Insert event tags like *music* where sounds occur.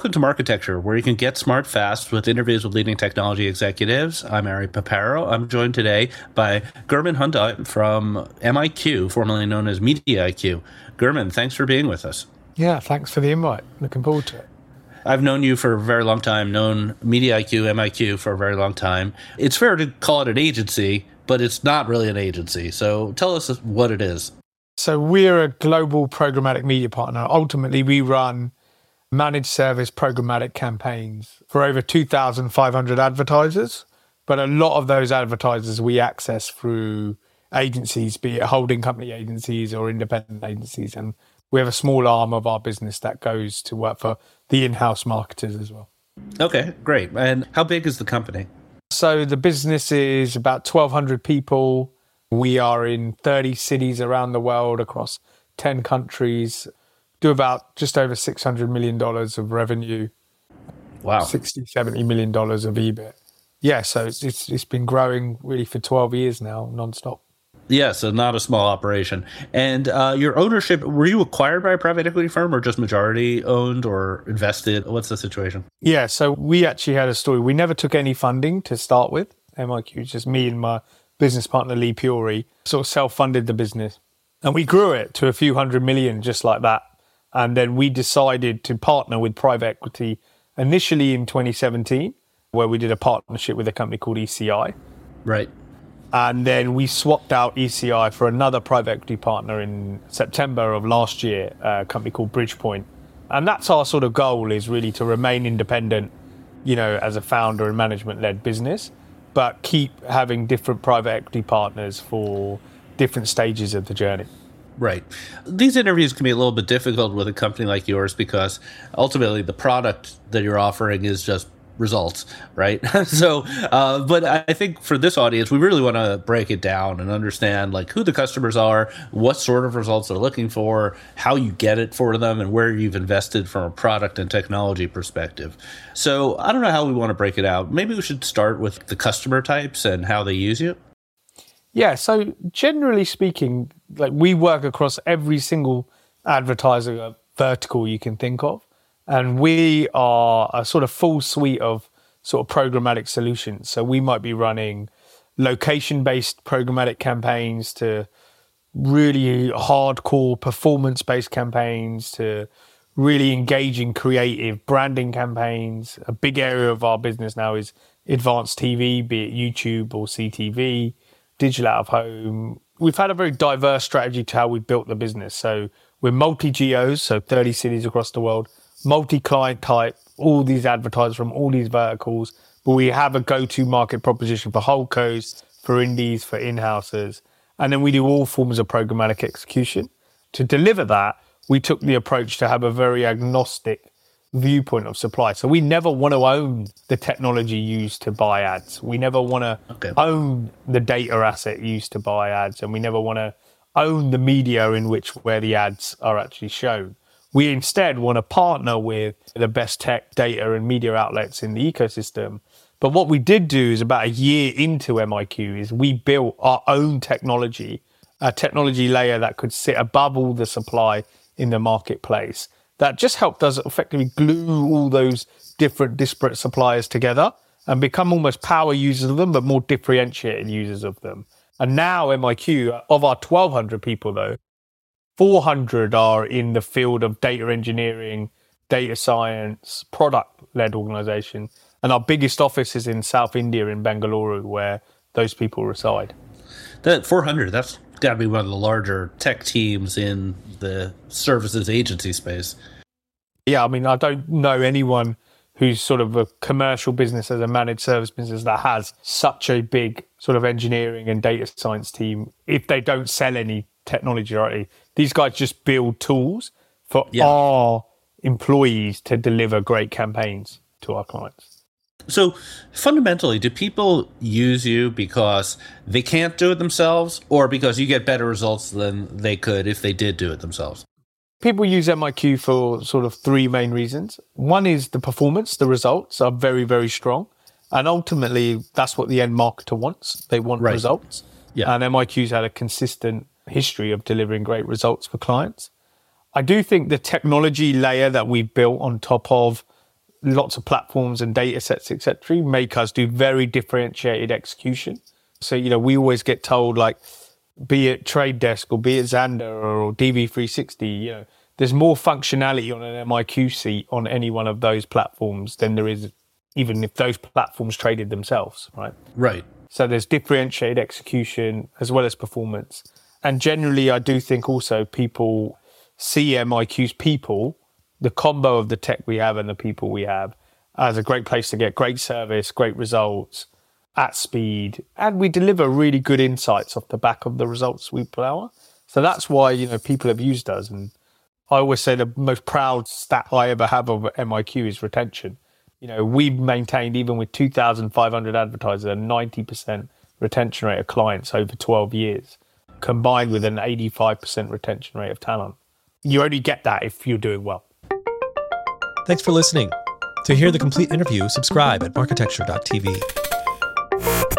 welcome to Marketecture, where you can get smart fast with interviews with leading technology executives. I'm Ari Paparo. I'm joined today by Gurman Hundal from MIQ, formerly known as Media IQ. Gurman, thanks for being with us. Yeah, thanks for the invite. Looking forward to it. I've known you for a very long time, known Media IQ, MIQ for a very long time. It's fair to call it an agency, but it's not really an agency. So tell us what it is. So we're a global programmatic media partner. Ultimately, we run managed service programmatic campaigns for over 2,500 advertisers. But a lot of those advertisers we access through agencies, be it holding company agencies or independent agencies. And we have a small arm of our business that goes to work for the in house marketers as well. Okay, great. And how big is the company? So the business is about 1,200 people. We are in 30 cities around the world across 10 countries do about just over $600 million of revenue. Wow. 60, 70 million dollars of EBIT. Yeah, so it's, it's, it's been growing really for 12 years now, nonstop. Yeah, so not a small operation. And uh, your ownership, were you acquired by a private equity firm or just majority owned or invested? What's the situation? Yeah, so we actually had a story. We never took any funding to start with. MIQ, just me and my business partner, Lee Puri, sort of self funded the business. And we grew it to a few hundred million just like that. And then we decided to partner with private equity initially in 2017, where we did a partnership with a company called ECI. Right. And then we swapped out ECI for another private equity partner in September of last year, a company called Bridgepoint. And that's our sort of goal is really to remain independent, you know, as a founder and management led business, but keep having different private equity partners for different stages of the journey. Right. These interviews can be a little bit difficult with a company like yours because ultimately the product that you're offering is just results, right? *laughs* so, uh, but I think for this audience, we really want to break it down and understand like who the customers are, what sort of results they're looking for, how you get it for them, and where you've invested from a product and technology perspective. So, I don't know how we want to break it out. Maybe we should start with the customer types and how they use you. Yeah, so generally speaking, like we work across every single advertiser vertical you can think of, and we are a sort of full suite of sort of programmatic solutions. So we might be running location-based programmatic campaigns to really hardcore performance-based campaigns to really engaging creative branding campaigns. A big area of our business now is advanced TV, be it YouTube or CTV digital out of home. We've had a very diverse strategy to how we built the business. So we're multi geos, so 30 cities across the world, multi client type, all these advertisers from all these verticals. But we have a go to market proposition for holdcos, for indies, for in houses. And then we do all forms of programmatic execution. To deliver that, we took the approach to have a very agnostic viewpoint of supply. So we never want to own the technology used to buy ads. We never want to okay. own the data asset used to buy ads, and we never want to own the media in which where the ads are actually shown. We instead want to partner with the best tech data and media outlets in the ecosystem. But what we did do is about a year into MIQ is we built our own technology, a technology layer that could sit above all the supply in the marketplace that just helped us effectively glue all those different disparate suppliers together and become almost power users of them, but more differentiated users of them. And now MIQ, of our 1,200 people though, 400 are in the field of data engineering, data science, product led organization. And our biggest office is in South India in Bangalore, where those people reside. That 400, that's got to be one of the larger tech teams in the services agency space. Yeah, I mean, I don't know anyone who's sort of a commercial business as a managed service business that has such a big sort of engineering and data science team if they don't sell any technology already. These guys just build tools for yeah. our employees to deliver great campaigns to our clients. So fundamentally, do people use you because they can't do it themselves or because you get better results than they could if they did do it themselves? People use MIQ for sort of three main reasons. One is the performance, the results are very, very strong. And ultimately, that's what the end marketer wants. They want right. results. Yeah. And MIQ's had a consistent history of delivering great results for clients. I do think the technology layer that we've built on top of lots of platforms and data sets, etc., make us do very differentiated execution. So, you know, we always get told like, be it Trade Desk or be it Xandr or DV360, you know, there's more functionality on an MIQ seat on any one of those platforms than there is even if those platforms traded themselves, right? Right. So there's differentiated execution as well as performance. And generally, I do think also people see MIQ's people, the combo of the tech we have and the people we have, as a great place to get great service, great results at speed. And we deliver really good insights off the back of the results we put out. So that's why, you know, people have used us. And I always say the most proud stat I ever have of MIQ is retention. You know, we've maintained, even with 2,500 advertisers, a 90% retention rate of clients over 12 years, combined with an 85% retention rate of talent. You only get that if you're doing well. Thanks for listening. To hear the complete interview, subscribe at marketecture.tv. Thank you.